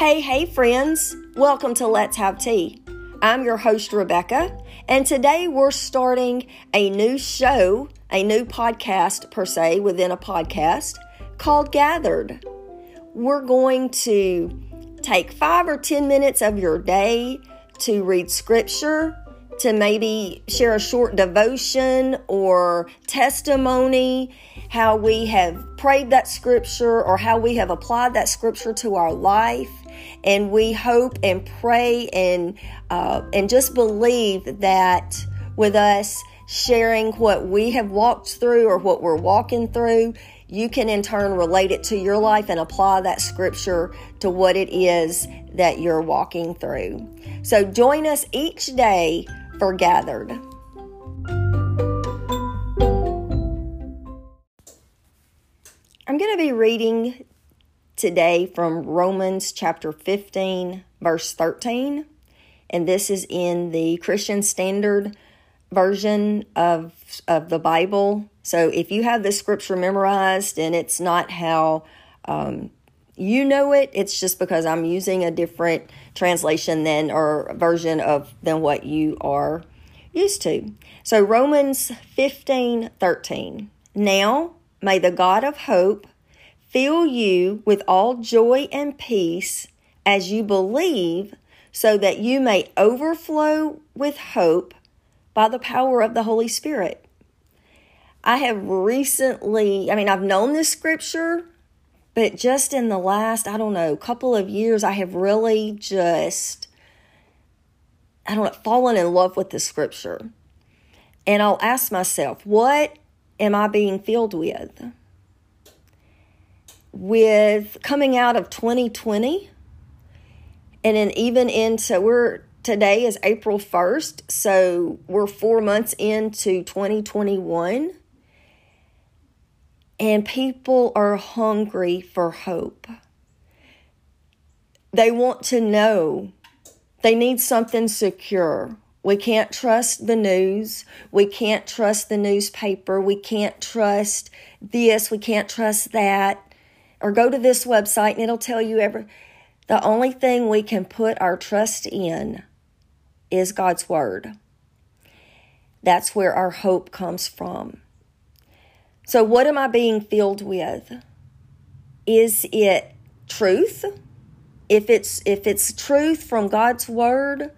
Hey, hey, friends. Welcome to Let's Have Tea. I'm your host, Rebecca, and today we're starting a new show, a new podcast, per se, within a podcast called Gathered. We're going to take five or 10 minutes of your day to read scripture, to maybe share a short devotion or testimony, how we have prayed that scripture or how we have applied that scripture to our life and we hope and pray and uh, and just believe that with us sharing what we have walked through or what we're walking through, you can in turn relate it to your life and apply that scripture to what it is that you're walking through. So join us each day for Gathered. I'm going to be reading today from Romans chapter 15, verse 13. And this is in the Christian Standard version of, of the Bible. So if you have the scripture memorized and it's not how um, you know it, it's just because I'm using a different translation than or version of than what you are used to. So Romans 15, 13. Now may the God of hope fill you with all joy and peace as you believe, so that you may overflow with hope by the power of the Holy Spirit. I have recently, I mean, I've known this scripture, but just in the last, I don't know, couple of years, I have really just, I don't know, fallen in love with the scripture. And I'll ask myself, what am I being filled with? With coming out of 2020 and then even into we're today is April 1st, so we're 4 months into 2021 and people are hungry for hope. They want to know. They need something secure. We can't trust the news. We can't trust the newspaper. We can't trust this. We can't trust that or go to this website and it'll tell you every the only thing we can put our trust in is God's word. That's where our hope comes from. So what am I being filled with? Is it truth? If it's if it's truth from God's word,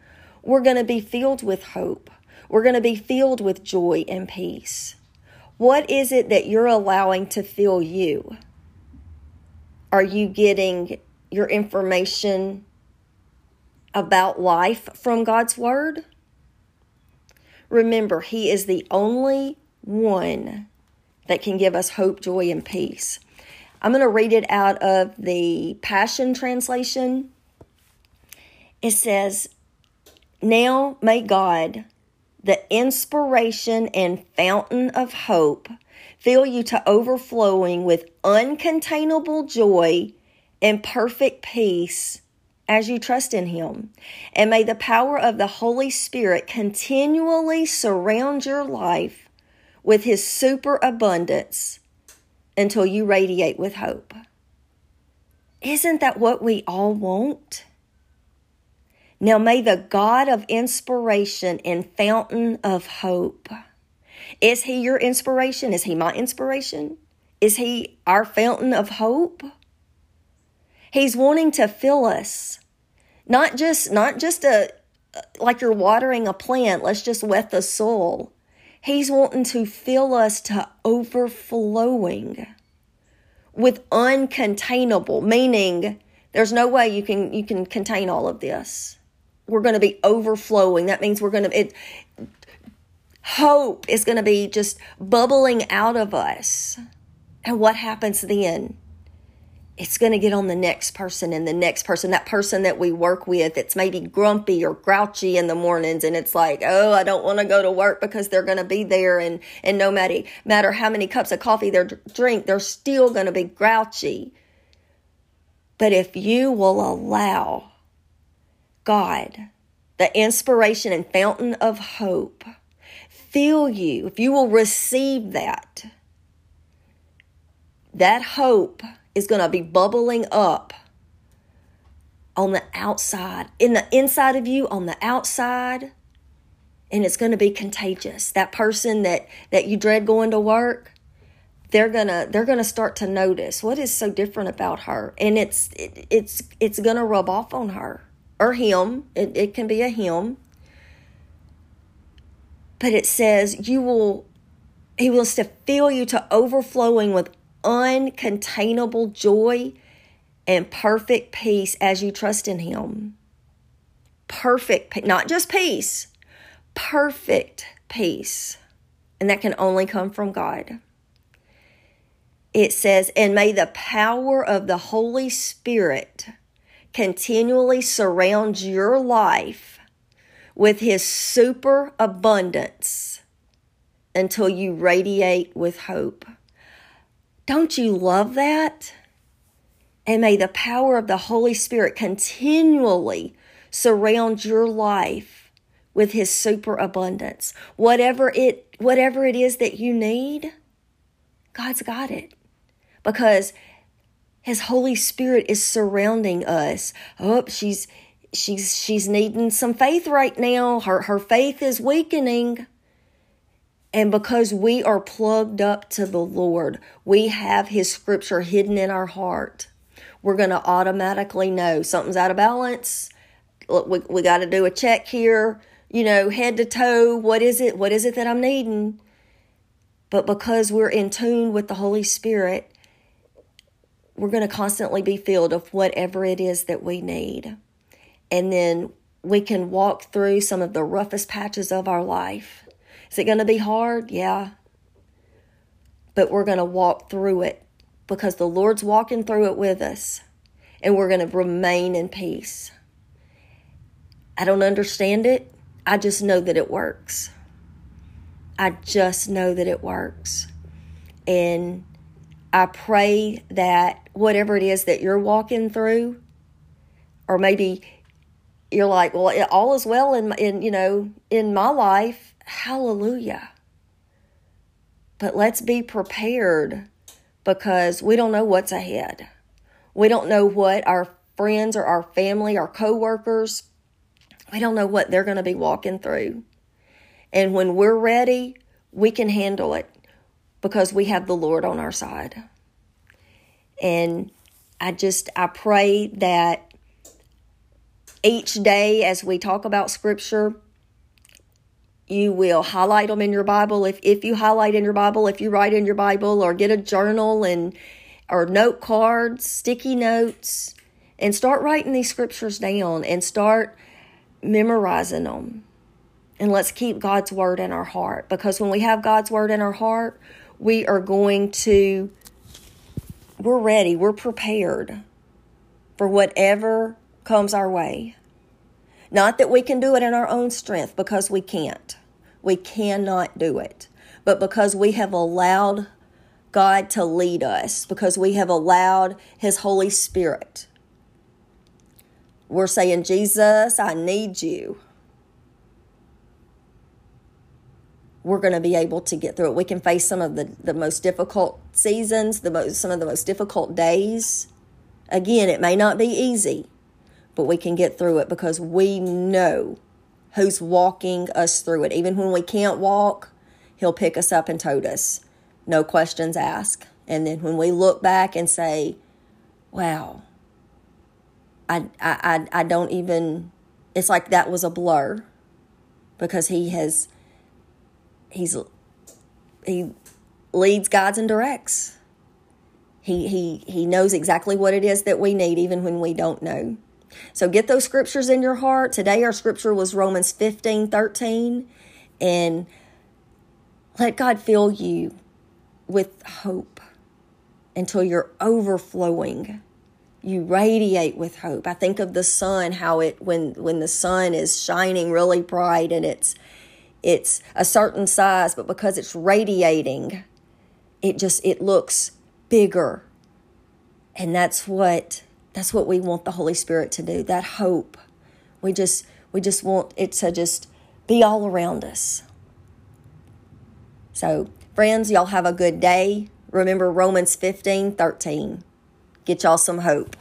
we're going to be filled with hope. We're going to be filled with joy and peace. What is it that you're allowing to fill you? Are you getting your information about life from God's Word? Remember, He is the only one that can give us hope, joy, and peace. I'm going to read it out of the Passion Translation. It says, Now may God, the inspiration and fountain of hope, fill you to overflowing with uncontainable joy and perfect peace as you trust in Him. And may the power of the Holy Spirit continually surround your life with His superabundance until you radiate with hope. Isn't that what we all want? Now may the God of inspiration and fountain of hope is he your inspiration? Is he my inspiration? Is he our fountain of hope? He's wanting to fill us. Not just not just a like you're watering a plant, let's just wet the soil. He's wanting to fill us to overflowing with uncontainable, meaning there's no way you can you can contain all of this. We're going to be overflowing. That means we're going to it hope is going to be just bubbling out of us. And what happens then? It's going to get on the next person and the next person, that person that we work with that's maybe grumpy or grouchy in the mornings. And it's like, oh, I don't want to go to work because they're going to be there. And, and no matter, matter how many cups of coffee they drink, they're still going to be grouchy. But if you will allow God, the inspiration and fountain of hope, fill you, if you will receive that, that hope is going to be bubbling up on the outside, in the inside of you, on the outside, and it's going to be contagious. That person that that you dread going to work, they're gonna they're gonna start to notice what is so different about her, and it's it, it's it's gonna rub off on her or him. It, it can be a him, but it says you will. He wants to fill you to overflowing with uncontainable joy and perfect peace as you trust in Him. Perfect, not just peace, perfect peace. And that can only come from God. It says, and may the power of the Holy Spirit continually surround your life with His super abundance until you radiate with hope. Don't you love that? And may the power of the Holy Spirit continually surround your life with his superabundance. Whatever it whatever it is that you need, God's got it. Because his Holy Spirit is surrounding us. Oh, she's she's she's needing some faith right now. Her her faith is weakening. And because we are plugged up to the Lord, we have his scripture hidden in our heart we're going to automatically know something's out of balance. Look, we, we got to do a check here, you know, head to toe. What is it? What is it that I'm needing? But because we're in tune with the Holy Spirit, we're going to constantly be filled of whatever it is that we need. And then we can walk through some of the roughest patches of our life. Is it going to be hard? Yeah. But we're going to walk through it because the Lord's walking through it with us and we're going to remain in peace. I don't understand it. I just know that it works. I just know that it works. And I pray that whatever it is that you're walking through, or maybe you're like, well, all is well in, in you know, in my life. Hallelujah. But let's be prepared because we don't know what's ahead. We don't know what our friends or our family, our coworkers, we don't know what they're going to be walking through. And when we're ready, we can handle it because we have the Lord on our side. And I just I pray that each day as we talk about scripture you will highlight them in your Bible. If, if you highlight in your Bible, if you write in your Bible, or get a journal and or note cards, sticky notes, and start writing these scriptures down and start memorizing them. And let's keep God's word in our heart because when we have God's word in our heart, we are going to, we're ready, we're prepared for whatever comes our way. Not that we can do it in our own strength because we can't. We cannot do it. But because we have allowed God to lead us, because we have allowed His Holy Spirit, we're saying, Jesus, I need you. We're going to be able to get through it. We can face some of the, the most difficult seasons, the most, some of the most difficult days. Again, it may not be easy, but we can get through it because we know who's walking us through it. Even when we can't walk, He'll pick us up and tote us. No questions asked. And then when we look back and say, wow, I, I, I don't even, it's like that was a blur because He has, He's, He leads, guides, and directs. He, he, he knows exactly what it is that we need, even when we don't know. So get those scriptures in your heart. Today our scripture was Romans 15 13. And let God fill you with hope until you're overflowing. You radiate with hope. I think of the sun, how it when when the sun is shining really bright and it's it's a certain size, but because it's radiating, it just it looks bigger. And that's what that's what we want the Holy Spirit to do. That hope. We just we just want it to just be all around us. So, friends, y'all have a good day. Remember Romans 15, 13. Get y'all some hope.